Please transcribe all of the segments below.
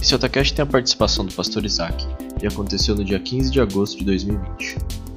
Esse Otacast tem a participação do pastor Isaac e aconteceu no dia 15 de agosto de 2020.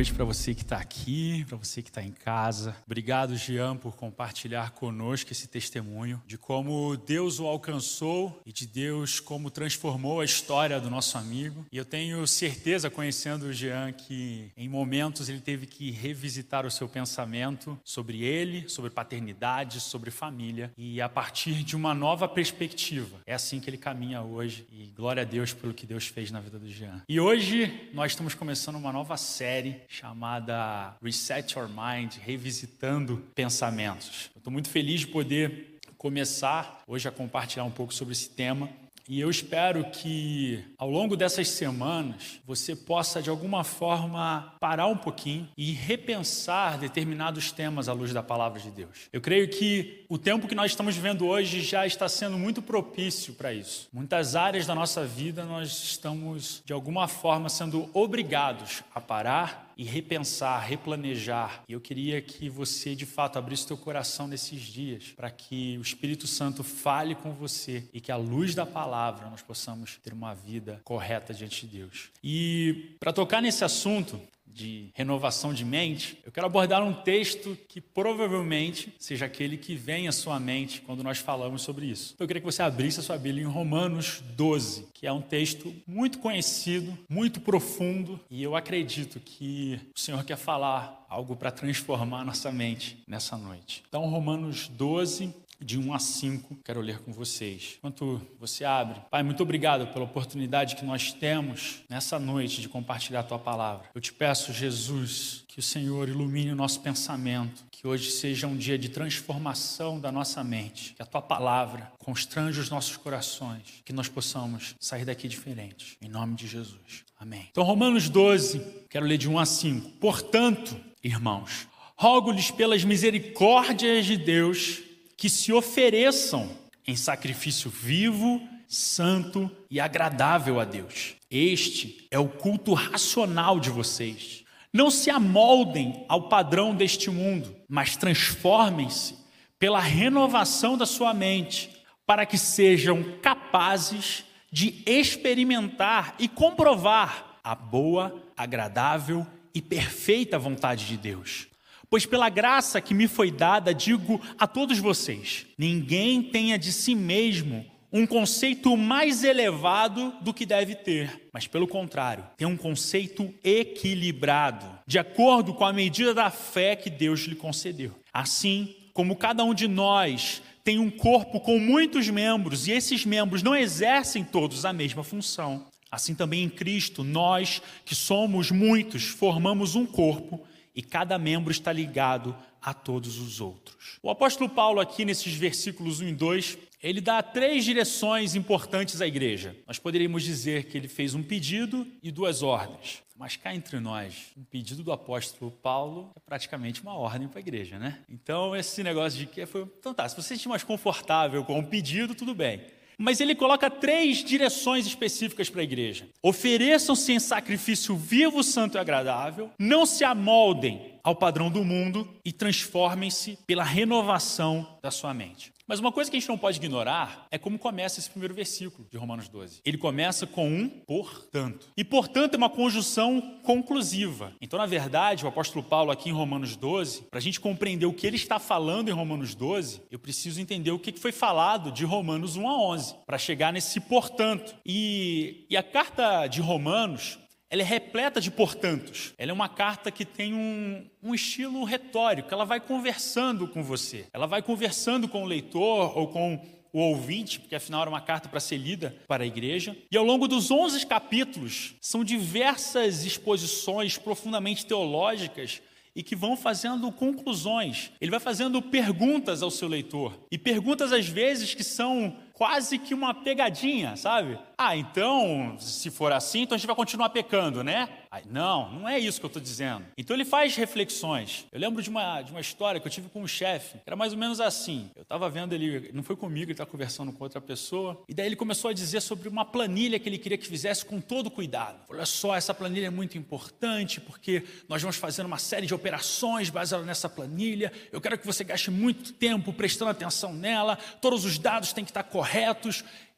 Noite para você que está aqui, para você que está em casa. Obrigado, Jean, por compartilhar conosco esse testemunho de como Deus o alcançou e de Deus como transformou a história do nosso amigo. E eu tenho certeza, conhecendo o Jean, que em momentos ele teve que revisitar o seu pensamento sobre ele, sobre paternidade, sobre família e a partir de uma nova perspectiva. É assim que ele caminha hoje e glória a Deus pelo que Deus fez na vida do Jean. E hoje nós estamos começando uma nova série chamada Reset Your Mind, revisitando pensamentos. Estou muito feliz de poder começar hoje a compartilhar um pouco sobre esse tema. E eu espero que ao longo dessas semanas você possa de alguma forma parar um pouquinho e repensar determinados temas à luz da palavra de Deus. Eu creio que o tempo que nós estamos vivendo hoje já está sendo muito propício para isso. Muitas áreas da nossa vida nós estamos de alguma forma sendo obrigados a parar e repensar, replanejar. E eu queria que você, de fato, abrisse seu coração nesses dias, para que o Espírito Santo fale com você e que, à luz da palavra, nós possamos ter uma vida correta diante de Deus. E para tocar nesse assunto, de renovação de mente, eu quero abordar um texto que provavelmente seja aquele que vem à sua mente quando nós falamos sobre isso. Então, eu queria que você abrisse a sua Bíblia em Romanos 12, que é um texto muito conhecido, muito profundo, e eu acredito que o Senhor quer falar algo para transformar nossa mente nessa noite. Então, Romanos 12, de 1 a 5, quero ler com vocês. Enquanto você abre, Pai, muito obrigado pela oportunidade que nós temos nessa noite de compartilhar a tua palavra. Eu te peço, Jesus, que o Senhor ilumine o nosso pensamento, que hoje seja um dia de transformação da nossa mente, que a tua palavra constrange os nossos corações, que nós possamos sair daqui diferentes. Em nome de Jesus. Amém. Então, Romanos 12, quero ler de 1 a 5. Portanto, irmãos, rogo-lhes pelas misericórdias de Deus que se ofereçam em sacrifício vivo, santo e agradável a Deus. Este é o culto racional de vocês. Não se amoldem ao padrão deste mundo, mas transformem-se pela renovação da sua mente, para que sejam capazes de experimentar e comprovar a boa, agradável e perfeita vontade de Deus. Pois pela graça que me foi dada, digo a todos vocês: ninguém tenha de si mesmo um conceito mais elevado do que deve ter, mas pelo contrário, tem um conceito equilibrado, de acordo com a medida da fé que Deus lhe concedeu. Assim, como cada um de nós tem um corpo com muitos membros e esses membros não exercem todos a mesma função, assim também em Cristo, nós que somos muitos, formamos um corpo e cada membro está ligado a todos os outros. O apóstolo Paulo, aqui nesses versículos 1 e 2, ele dá três direções importantes à igreja. Nós poderíamos dizer que ele fez um pedido e duas ordens. Mas cá entre nós, um pedido do apóstolo Paulo é praticamente uma ordem para a igreja, né? Então, esse negócio de que foi. Então tá, se você se sentir mais confortável com o um pedido, tudo bem mas ele coloca três direções específicas para a igreja. Ofereçam-se em sacrifício vivo, santo e agradável, não se amoldem ao padrão do mundo e transformem-se pela renovação da sua mente. Mas uma coisa que a gente não pode ignorar é como começa esse primeiro versículo de Romanos 12. Ele começa com um portanto. E portanto é uma conjunção conclusiva. Então, na verdade, o apóstolo Paulo aqui em Romanos 12, para a gente compreender o que ele está falando em Romanos 12, eu preciso entender o que foi falado de Romanos 1 a 11, para chegar nesse portanto. E, e a carta de Romanos, ela é repleta de portantos. Ela é uma carta que tem um, um, estilo retórico, ela vai conversando com você. Ela vai conversando com o leitor ou com o ouvinte, porque afinal era uma carta para ser lida para a igreja. E ao longo dos 11 capítulos, são diversas exposições profundamente teológicas e que vão fazendo conclusões. Ele vai fazendo perguntas ao seu leitor. E perguntas, às vezes, que são quase que uma pegadinha, sabe? Ah, então, se for assim, então a gente vai continuar pecando, né? Ai, não, não é isso que eu estou dizendo. Então ele faz reflexões. Eu lembro de uma, de uma história que eu tive com um chefe, era mais ou menos assim. Eu estava vendo ele, não foi comigo, ele estava conversando com outra pessoa, e daí ele começou a dizer sobre uma planilha que ele queria que fizesse com todo cuidado. Olha só, essa planilha é muito importante, porque nós vamos fazer uma série de operações baseadas nessa planilha. Eu quero que você gaste muito tempo prestando atenção nela, todos os dados têm que estar corretos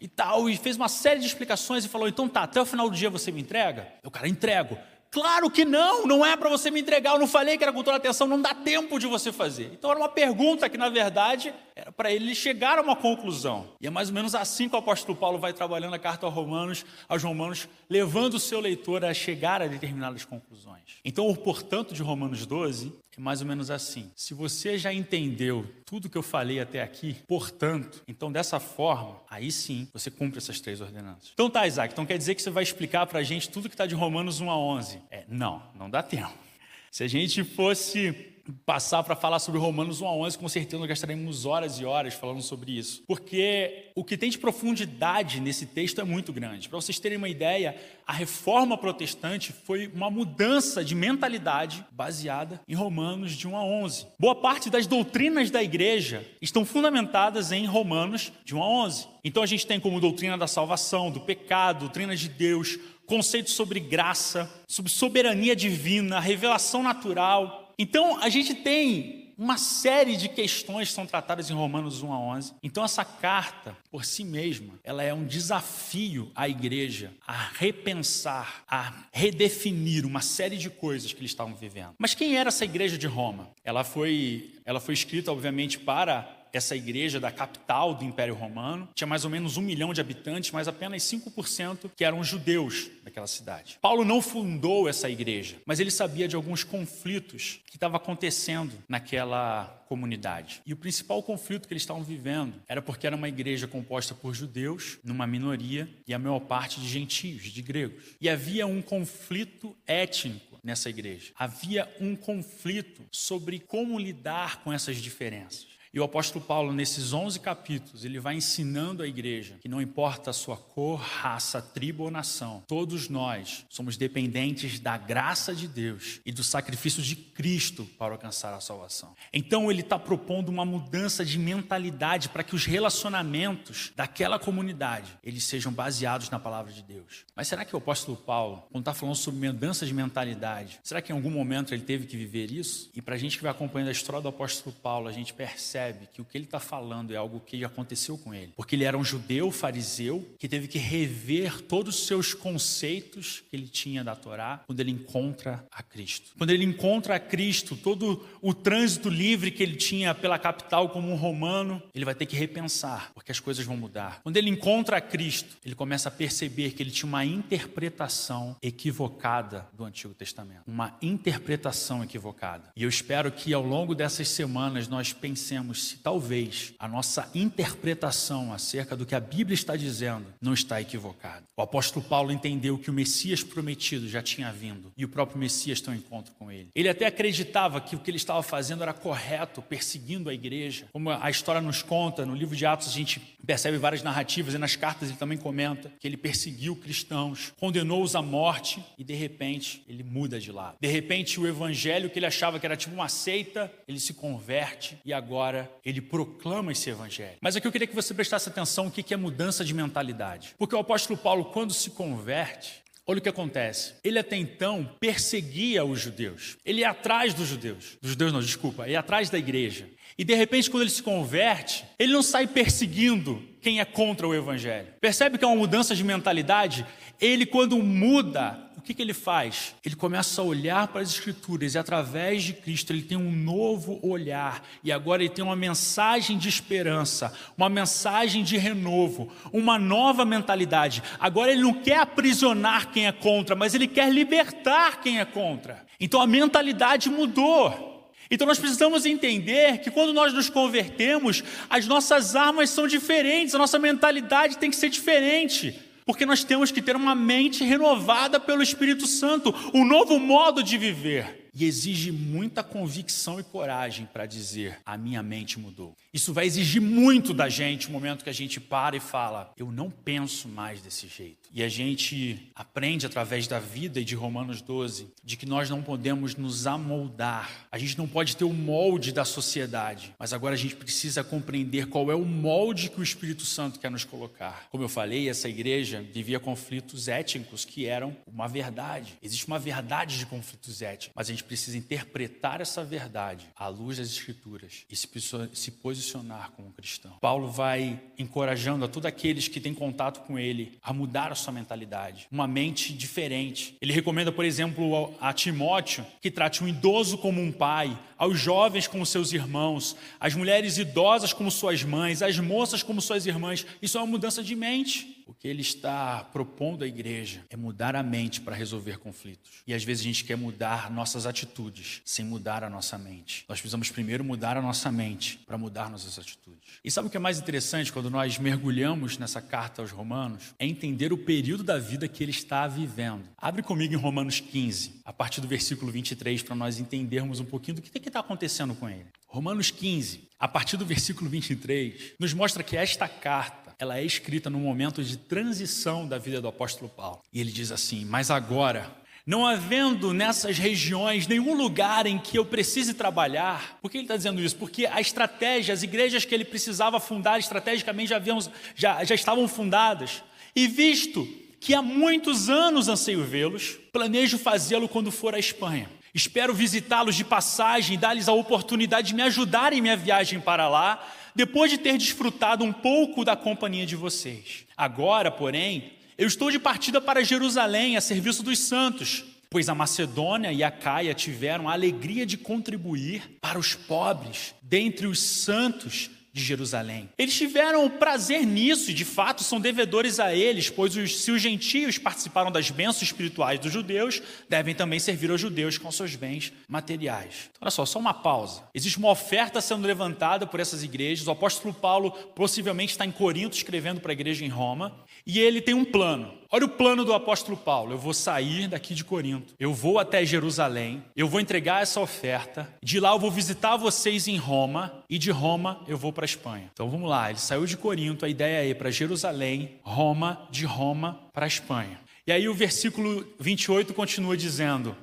e tal, e fez uma série de explicações e falou: então tá, até o final do dia você me entrega? Eu, cara, entrego. Claro que não, não é para você me entregar. Eu não falei que era com toda atenção, não dá tempo de você fazer. Então era uma pergunta que, na verdade, era para ele chegar a uma conclusão. E é mais ou menos assim que o apóstolo Paulo vai trabalhando a carta aos Romanos, aos Romanos, levando o seu leitor a chegar a determinadas conclusões. Então, o portanto de Romanos 12 é mais ou menos assim. Se você já entendeu tudo que eu falei até aqui, portanto, então dessa forma, aí sim você cumpre essas três ordenanças. Então tá, Isaac, então quer dizer que você vai explicar para a gente tudo que está de Romanos 1 a 11? É, não, não dá tempo. Se a gente fosse passar para falar sobre Romanos 1 a 11, com certeza nós gastaremos horas e horas falando sobre isso. Porque o que tem de profundidade nesse texto é muito grande. Para vocês terem uma ideia, a reforma protestante foi uma mudança de mentalidade baseada em Romanos de 1 a 11. Boa parte das doutrinas da igreja estão fundamentadas em Romanos de 1 a 11. Então a gente tem como doutrina da salvação, do pecado, doutrina de Deus, conceitos sobre graça, sobre soberania divina, revelação natural, então, a gente tem uma série de questões que são tratadas em Romanos 1 a 11. Então, essa carta, por si mesma, ela é um desafio à igreja a repensar, a redefinir uma série de coisas que eles estavam vivendo. Mas quem era essa igreja de Roma? Ela foi, ela foi escrita, obviamente, para essa igreja da capital do Império Romano. Tinha mais ou menos um milhão de habitantes, mas apenas 5% que eram judeus daquela cidade. Paulo não fundou essa igreja, mas ele sabia de alguns conflitos que estavam acontecendo naquela comunidade. E o principal conflito que eles estavam vivendo era porque era uma igreja composta por judeus, numa minoria, e a maior parte de gentios, de gregos. E havia um conflito étnico nessa igreja. Havia um conflito sobre como lidar com essas diferenças. E o apóstolo Paulo, nesses 11 capítulos, ele vai ensinando a igreja que não importa a sua cor, raça, tribo ou nação, todos nós somos dependentes da graça de Deus e do sacrifício de Cristo para alcançar a salvação. Então ele está propondo uma mudança de mentalidade para que os relacionamentos daquela comunidade eles sejam baseados na palavra de Deus. Mas será que o apóstolo Paulo, quando está falando sobre mudança de mentalidade, será que em algum momento ele teve que viver isso? E para a gente que vai acompanhando a história do apóstolo Paulo, a gente percebe percebe que o que ele está falando é algo que aconteceu com ele. Porque ele era um judeu fariseu que teve que rever todos os seus conceitos que ele tinha da Torá quando ele encontra a Cristo. Quando ele encontra a Cristo, todo o trânsito livre que ele tinha pela capital como um romano, ele vai ter que repensar, porque as coisas vão mudar. Quando ele encontra a Cristo, ele começa a perceber que ele tinha uma interpretação equivocada do Antigo Testamento. Uma interpretação equivocada. E eu espero que ao longo dessas semanas nós pensemos se talvez a nossa interpretação acerca do que a Bíblia está dizendo não está equivocada. O apóstolo Paulo entendeu que o Messias prometido já tinha vindo e o próprio Messias tem um encontro com ele. Ele até acreditava que o que ele estava fazendo era correto, perseguindo a igreja. Como a história nos conta, no livro de Atos a gente percebe várias narrativas e nas cartas ele também comenta que ele perseguiu cristãos, condenou-os à morte e de repente ele muda de lado. De repente o evangelho que ele achava que era tipo uma seita, ele se converte e agora ele proclama esse evangelho. Mas aqui eu queria que você prestasse atenção o que é mudança de mentalidade. Porque o apóstolo Paulo, quando se converte, Olha o que acontece. Ele até então perseguia os judeus. Ele ia atrás dos judeus. Dos judeus não, desculpa. Ia atrás da igreja. E de repente, quando ele se converte, ele não sai perseguindo quem é contra o evangelho. Percebe que é uma mudança de mentalidade? Ele, quando muda o que, que ele faz? Ele começa a olhar para as Escrituras e, através de Cristo, ele tem um novo olhar. E agora ele tem uma mensagem de esperança, uma mensagem de renovo, uma nova mentalidade. Agora ele não quer aprisionar quem é contra, mas ele quer libertar quem é contra. Então a mentalidade mudou. Então nós precisamos entender que quando nós nos convertemos, as nossas armas são diferentes, a nossa mentalidade tem que ser diferente. Porque nós temos que ter uma mente renovada pelo Espírito Santo, um novo modo de viver. E exige muita convicção e coragem para dizer: a minha mente mudou. Isso vai exigir muito da gente o momento que a gente para e fala: eu não penso mais desse jeito. E a gente aprende através da vida e de Romanos 12 de que nós não podemos nos amoldar. A gente não pode ter o molde da sociedade, mas agora a gente precisa compreender qual é o molde que o Espírito Santo quer nos colocar. Como eu falei, essa igreja vivia conflitos étnicos que eram uma verdade. Existe uma verdade de conflitos étnicos, mas a gente precisa interpretar essa verdade à luz das Escrituras e se posicionar como cristão. Paulo vai encorajando a todos aqueles que têm contato com ele a mudar a sua mentalidade, uma mente diferente. Ele recomenda, por exemplo, a Timóteo que trate um idoso como um pai, aos jovens como seus irmãos, as mulheres idosas como suas mães, as moças como suas irmãs. Isso é uma mudança de mente. O que ele está propondo à igreja é mudar a mente para resolver conflitos. E às vezes a gente quer mudar nossas atitudes sem mudar a nossa mente. Nós precisamos primeiro mudar a nossa mente para mudar nossas atitudes. E sabe o que é mais interessante quando nós mergulhamos nessa carta aos Romanos? É entender o período da vida que ele está vivendo. Abre comigo em Romanos 15, a partir do versículo 23, para nós entendermos um pouquinho do que está acontecendo com ele. Romanos 15, a partir do versículo 23, nos mostra que esta carta ela é escrita num momento de transição da vida do apóstolo Paulo. E ele diz assim: Mas agora, não havendo nessas regiões nenhum lugar em que eu precise trabalhar, por que ele está dizendo isso? Porque a estratégia, as igrejas que ele precisava fundar estrategicamente já, haviam, já, já estavam fundadas. E visto que há muitos anos anseio vê-los, planejo fazê-lo quando for à Espanha. Espero visitá-los de passagem, dar-lhes a oportunidade de me ajudarem em minha viagem para lá, depois de ter desfrutado um pouco da companhia de vocês. Agora, porém, eu estou de partida para Jerusalém a serviço dos santos, pois a Macedônia e a Caia tiveram a alegria de contribuir para os pobres dentre os santos de Jerusalém. Eles tiveram prazer nisso e, de fato, são devedores a eles, pois os, se os gentios participaram das bênçãos espirituais dos judeus, devem também servir aos judeus com seus bens materiais. Então, olha só, só uma pausa. Existe uma oferta sendo levantada por essas igrejas. O apóstolo Paulo possivelmente está em Corinto escrevendo para a igreja em Roma, e ele tem um plano. Olha o plano do apóstolo Paulo. Eu vou sair daqui de Corinto, eu vou até Jerusalém, eu vou entregar essa oferta, de lá eu vou visitar vocês em Roma, e de Roma eu vou para a Espanha. Então vamos lá, ele saiu de Corinto, a ideia é ir para Jerusalém, Roma, de Roma para a Espanha. E aí o versículo 28 continua dizendo: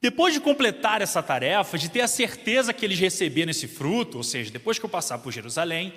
depois de completar essa tarefa, de ter a certeza que eles receberam esse fruto, ou seja, depois que eu passar por Jerusalém,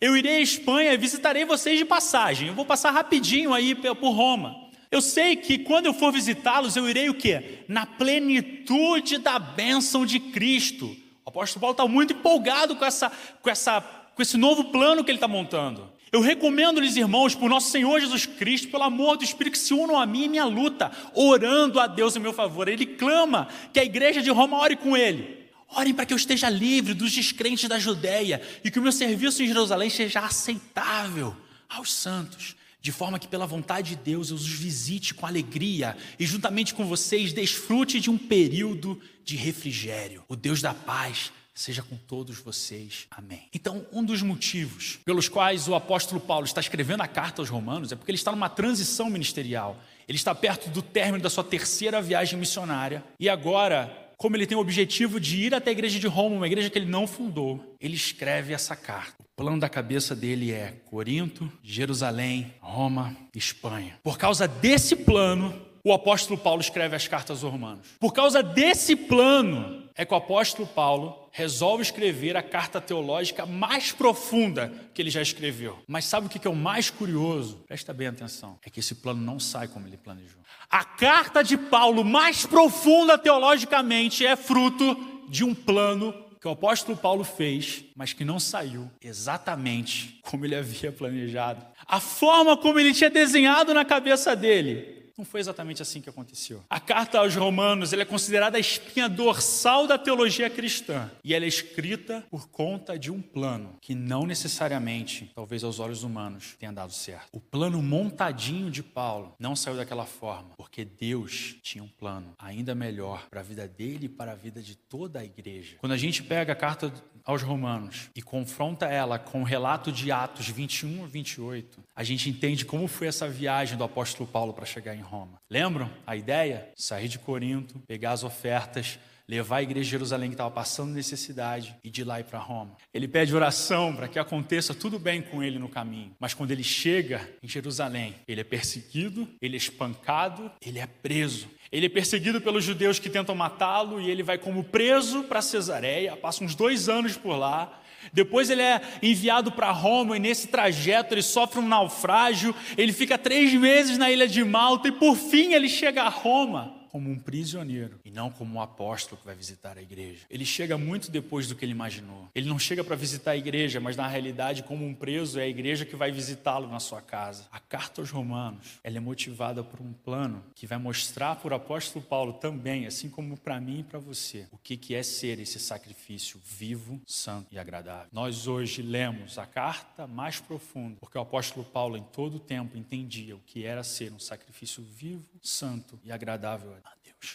eu irei à Espanha e visitarei vocês de passagem. Eu vou passar rapidinho aí por Roma. Eu sei que quando eu for visitá-los, eu irei o quê? Na plenitude da bênção de Cristo. O apóstolo Paulo está muito empolgado com, essa, com, essa, com esse novo plano que ele está montando. Eu recomendo-lhes, irmãos, por nosso Senhor Jesus Cristo, pelo amor do Espírito, que se unam a mim em minha luta, orando a Deus em meu favor. Ele clama que a igreja de Roma ore com ele. Orem para que eu esteja livre dos descrentes da Judéia e que o meu serviço em Jerusalém seja aceitável aos santos, de forma que, pela vontade de Deus, eu os visite com alegria e, juntamente com vocês, desfrute de um período de refrigério. O Deus da paz seja com todos vocês. Amém. Então, um dos motivos pelos quais o apóstolo Paulo está escrevendo a carta aos Romanos é porque ele está numa transição ministerial. Ele está perto do término da sua terceira viagem missionária e agora como ele tem o objetivo de ir até a igreja de Roma, uma igreja que ele não fundou, ele escreve essa carta. O plano da cabeça dele é Corinto, Jerusalém, Roma, Espanha. Por causa desse plano, o apóstolo Paulo escreve as cartas aos Romanos. Por causa desse plano, é que o apóstolo Paulo resolve escrever a carta teológica mais profunda que ele já escreveu. Mas sabe o que é o mais curioso? Presta bem atenção: é que esse plano não sai como ele planejou. A carta de Paulo mais profunda teologicamente é fruto de um plano que o apóstolo Paulo fez, mas que não saiu exatamente como ele havia planejado. A forma como ele tinha desenhado na cabeça dele não foi exatamente assim que aconteceu. A carta aos Romanos é considerada a espinha dorsal da teologia cristã e ela é escrita por conta de um plano que não necessariamente, talvez aos olhos humanos, tenha dado certo. O plano montadinho de Paulo não saiu daquela forma, porque Deus tinha um plano ainda melhor para a vida dele e para a vida de toda a igreja. Quando a gente pega a carta aos Romanos e confronta ela com o relato de Atos 21 a 28, a gente entende como foi essa viagem do apóstolo Paulo para chegar em Roma. Lembram a ideia? Sair de Corinto, pegar as ofertas, levar a igreja de Jerusalém que estava passando necessidade e de lá ir para Roma. Ele pede oração para que aconteça tudo bem com ele no caminho. Mas quando ele chega em Jerusalém, ele é perseguido, ele é espancado, ele é preso. Ele é perseguido pelos judeus que tentam matá-lo e ele vai como preso para Cesareia, passa uns dois anos por lá. Depois ele é enviado para Roma e nesse trajeto ele sofre um naufrágio. Ele fica três meses na ilha de Malta e por fim ele chega a Roma como um prisioneiro e não como um apóstolo que vai visitar a igreja. Ele chega muito depois do que ele imaginou. Ele não chega para visitar a igreja, mas na realidade, como um preso, é a igreja que vai visitá-lo na sua casa. A carta aos Romanos, ela é motivada por um plano que vai mostrar para o apóstolo Paulo também, assim como para mim e para você, o que que é ser esse sacrifício vivo, santo e agradável. Nós hoje lemos a carta mais profunda, porque o apóstolo Paulo em todo o tempo entendia o que era ser um sacrifício vivo, santo e agradável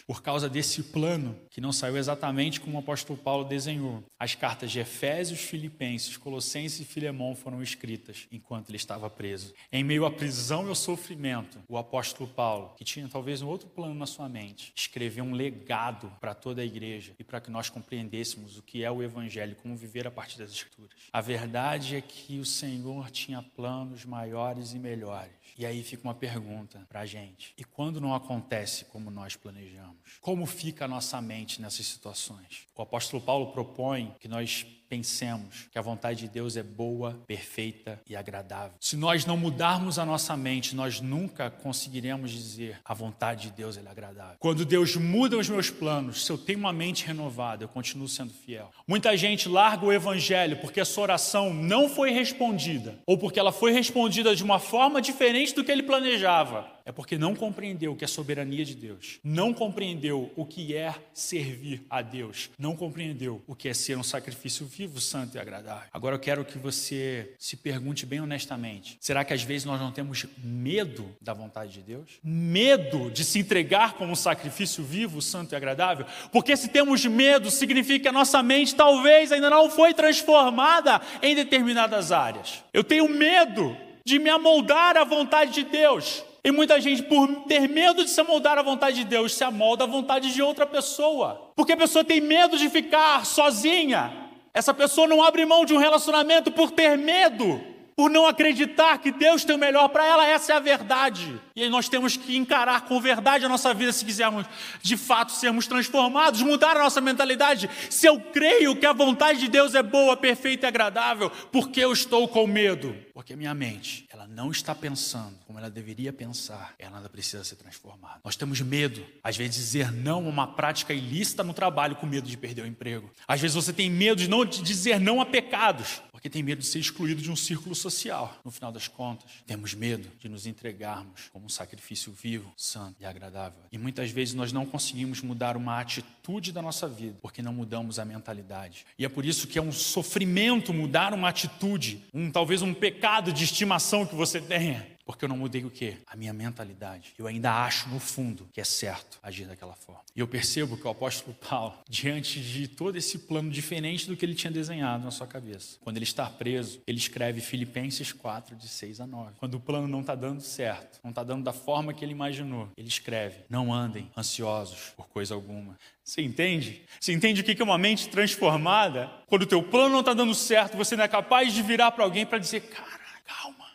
Por causa desse plano, que não saiu exatamente como o apóstolo Paulo desenhou, as cartas de Efésios, Filipenses, Colossenses e Filemão foram escritas enquanto ele estava preso. Em meio à prisão e ao sofrimento, o apóstolo Paulo, que tinha talvez um outro plano na sua mente, escreveu um legado para toda a igreja e para que nós compreendêssemos o que é o evangelho, como viver a partir das escrituras. A verdade é que o Senhor tinha planos maiores e melhores e aí fica uma pergunta para a gente: e quando não acontece como nós planejamos? Como fica a nossa mente nessas situações? O apóstolo Paulo propõe que nós pensemos que a vontade de Deus é boa, perfeita e agradável. Se nós não mudarmos a nossa mente, nós nunca conseguiremos dizer a vontade de Deus é agradável. Quando Deus muda os meus planos, se eu tenho uma mente renovada, eu continuo sendo fiel. Muita gente larga o evangelho porque a sua oração não foi respondida ou porque ela foi respondida de uma forma diferente do que ele planejava é porque não compreendeu o que é soberania de Deus, não compreendeu o que é servir a Deus, não compreendeu o que é ser um sacrifício vivo, santo e agradável. Agora eu quero que você se pergunte bem honestamente: será que às vezes nós não temos medo da vontade de Deus? Medo de se entregar como um sacrifício vivo, santo e agradável? Porque se temos medo, significa que a nossa mente talvez ainda não foi transformada em determinadas áreas. Eu tenho medo de me amoldar à vontade de Deus. E muita gente, por ter medo de se amoldar à vontade de Deus, se amolda à vontade de outra pessoa. Porque a pessoa tem medo de ficar sozinha. Essa pessoa não abre mão de um relacionamento por ter medo por não acreditar que Deus tem o melhor para ela, essa é a verdade. E aí nós temos que encarar com verdade a nossa vida se quisermos de fato sermos transformados, mudar a nossa mentalidade. Se eu creio que a vontade de Deus é boa, perfeita e agradável, por que eu estou com medo? Porque minha mente, ela não está pensando como ela deveria pensar, ela ainda precisa ser transformada. Nós temos medo, às vezes, de dizer não a uma prática ilícita no trabalho com medo de perder o emprego. Às vezes você tem medo de não dizer não a pecados, porque tem medo de ser excluído de um círculo social. No final das contas, temos medo de nos entregarmos como um sacrifício vivo, santo e agradável. E muitas vezes nós não conseguimos mudar uma atitude da nossa vida, porque não mudamos a mentalidade. E é por isso que é um sofrimento mudar uma atitude, um talvez um pecado de estimação que você tenha. Porque eu não mudei o quê? A minha mentalidade. Eu ainda acho, no fundo, que é certo agir daquela forma. E eu percebo que o apóstolo Paulo, diante de todo esse plano diferente do que ele tinha desenhado na sua cabeça, quando ele está preso, ele escreve Filipenses 4, de 6 a 9. Quando o plano não está dando certo, não está dando da forma que ele imaginou, ele escreve: Não andem ansiosos por coisa alguma. Você entende? Você entende o que é uma mente transformada? Quando o teu plano não está dando certo, você não é capaz de virar para alguém para dizer: Cara.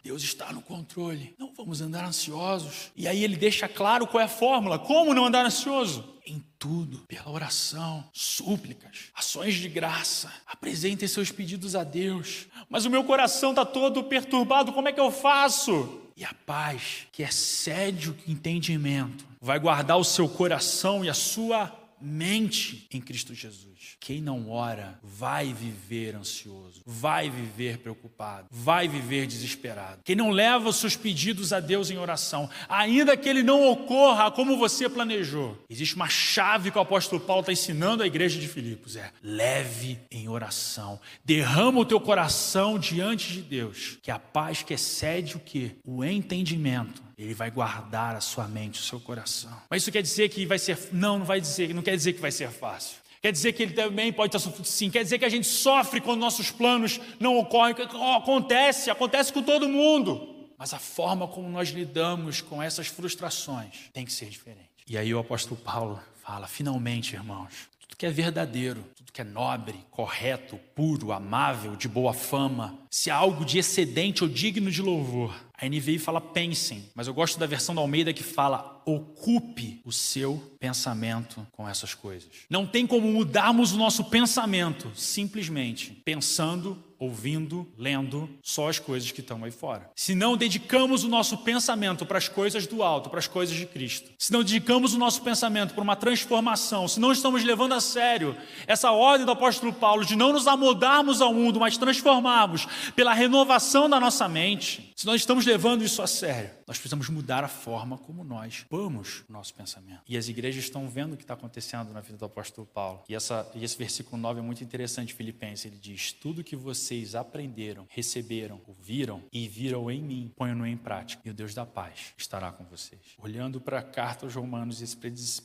Deus está no controle. Não vamos andar ansiosos. E aí ele deixa claro qual é a fórmula. Como não andar ansioso? Em tudo, pela oração, súplicas, ações de graça. Apresentem seus pedidos a Deus. Mas o meu coração está todo perturbado. Como é que eu faço? E a paz, que excede o entendimento, vai guardar o seu coração e a sua mente em Cristo Jesus. Quem não ora vai viver ansioso, vai viver preocupado, vai viver desesperado. Quem não leva os seus pedidos a Deus em oração, ainda que ele não ocorra como você planejou, existe uma chave que o apóstolo Paulo está ensinando à igreja de Filipos: é leve em oração, derrama o teu coração diante de Deus, que a paz que excede o que? O entendimento ele vai guardar a sua mente, o seu coração. Mas isso quer dizer que vai ser. Não, não vai dizer, não quer dizer que vai ser fácil. Quer dizer que ele também pode estar sofrendo? Sim. Quer dizer que a gente sofre quando nossos planos não ocorrem? Acontece, acontece com todo mundo. Mas a forma como nós lidamos com essas frustrações tem que ser diferente. E aí o apóstolo Paulo fala: finalmente, irmãos, tudo que é verdadeiro, tudo que é nobre, correto, puro, amável, de boa fama, se há algo de excedente ou digno de louvor. A NVI fala pensem, mas eu gosto da versão da Almeida que fala ocupe o seu pensamento com essas coisas. Não tem como mudarmos o nosso pensamento simplesmente pensando ouvindo, lendo só as coisas que estão aí fora. Se não dedicamos o nosso pensamento para as coisas do alto, para as coisas de Cristo, se não dedicamos o nosso pensamento para uma transformação, se não estamos levando a sério essa ordem do apóstolo Paulo de não nos amoldarmos ao mundo, mas transformarmos pela renovação da nossa mente, se nós estamos levando isso a sério, nós precisamos mudar a forma como nós vamos o nosso pensamento. E as igrejas estão vendo o que está acontecendo na vida do apóstolo Paulo. E, essa, e esse versículo 9 é muito interessante, Filipenses. Ele diz: Tudo que vocês aprenderam, receberam, ouviram e viram em mim, ponham-no em prática. E o Deus da paz estará com vocês. Olhando para a carta aos Romanos,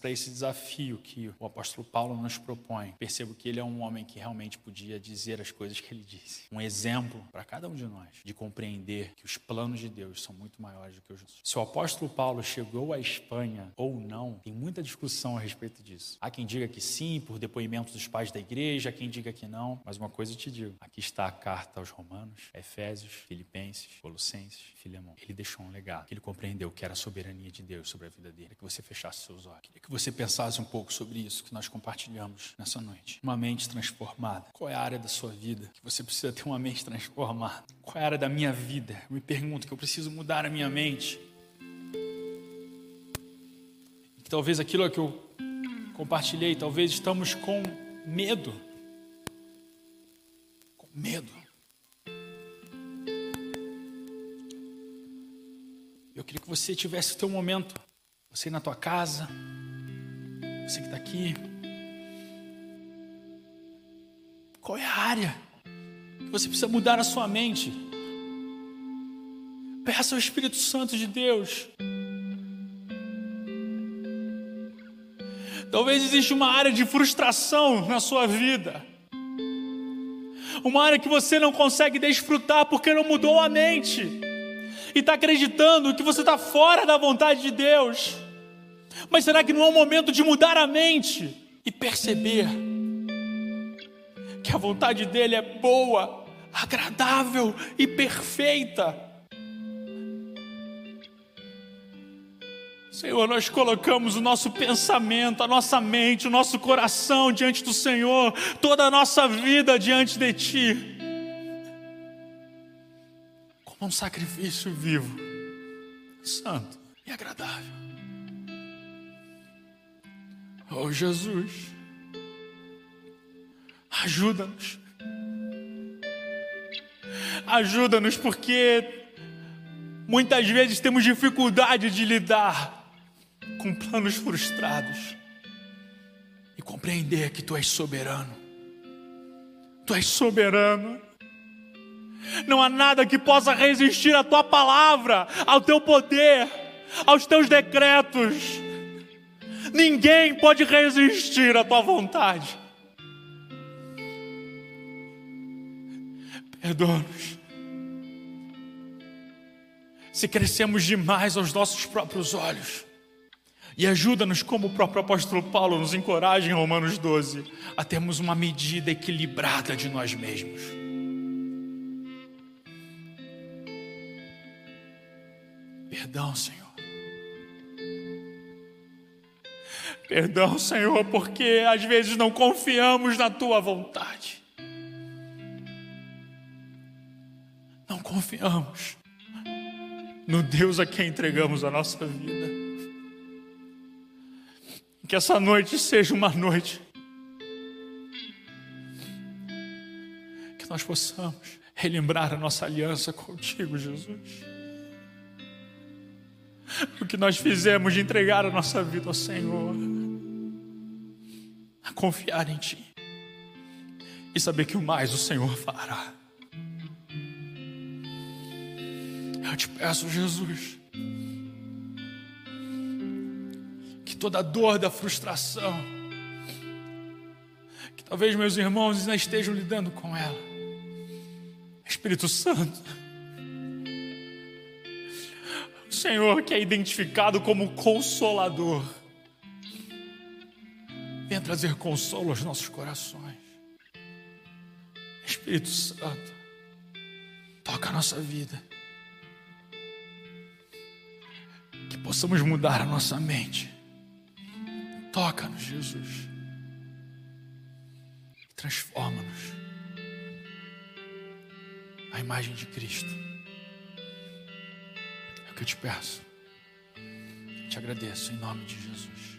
para esse desafio que o apóstolo Paulo nos propõe, percebo que ele é um homem que realmente podia dizer as coisas que ele disse. Um exemplo para cada um de nós de compreender que os planos de Deus são muito maiores do que os. Se o apóstolo Paulo chegou à Espanha ou não, tem muita discussão a respeito disso. Há quem diga que sim, por depoimentos dos pais da igreja, há quem diga que não, mas uma coisa eu te digo: aqui está a carta aos Romanos, Efésios, Filipenses, Colossenses, Filemão. Ele deixou um legado, ele compreendeu que era a soberania de Deus sobre a vida dele. Que você fechasse seus olhos, queria que você pensasse um pouco sobre isso que nós compartilhamos nessa noite. Uma mente transformada. Qual é a área da sua vida que você precisa ter uma mente transformada? Qual é a área da minha vida? Me pergunto que eu preciso mudar a minha mente. Que talvez aquilo que eu compartilhei, talvez estamos com medo. Com medo. Eu queria que você tivesse o teu momento, você na tua casa, você que está aqui. Qual é a área que você precisa mudar a sua mente? Peça ao Espírito Santo de Deus. Talvez exista uma área de frustração na sua vida. Uma área que você não consegue desfrutar porque não mudou a mente. E está acreditando que você está fora da vontade de Deus. Mas será que não é o momento de mudar a mente e perceber que a vontade dele é boa, agradável e perfeita? Senhor, nós colocamos o nosso pensamento, a nossa mente, o nosso coração diante do Senhor, toda a nossa vida diante de Ti, como um sacrifício vivo, santo e agradável. Oh Jesus, ajuda-nos, ajuda-nos, porque muitas vezes temos dificuldade de lidar com planos frustrados e compreender que tu és soberano. Tu és soberano. Não há nada que possa resistir à tua palavra, ao teu poder, aos teus decretos. Ninguém pode resistir à tua vontade. Perdoa-nos. Se crescemos demais aos nossos próprios olhos e ajuda-nos, como o próprio apóstolo Paulo nos encoraja em Romanos 12, a termos uma medida equilibrada de nós mesmos. Perdão, Senhor. Perdão, Senhor, porque às vezes não confiamos na tua vontade. Não confiamos no Deus a quem entregamos a nossa vida. Que essa noite seja uma noite que nós possamos relembrar a nossa aliança contigo, Jesus. O que nós fizemos de entregar a nossa vida ao Senhor, a confiar em Ti e saber que o mais o Senhor fará. Eu te peço, Jesus toda a dor da frustração, que talvez meus irmãos ainda estejam lidando com ela. Espírito Santo, o Senhor que é identificado como consolador, venha trazer consolo aos nossos corações. Espírito Santo, toca a nossa vida. Que possamos mudar a nossa mente. Toca-nos, Jesus. Transforma-nos a imagem de Cristo. É o que eu te peço. Te agradeço em nome de Jesus.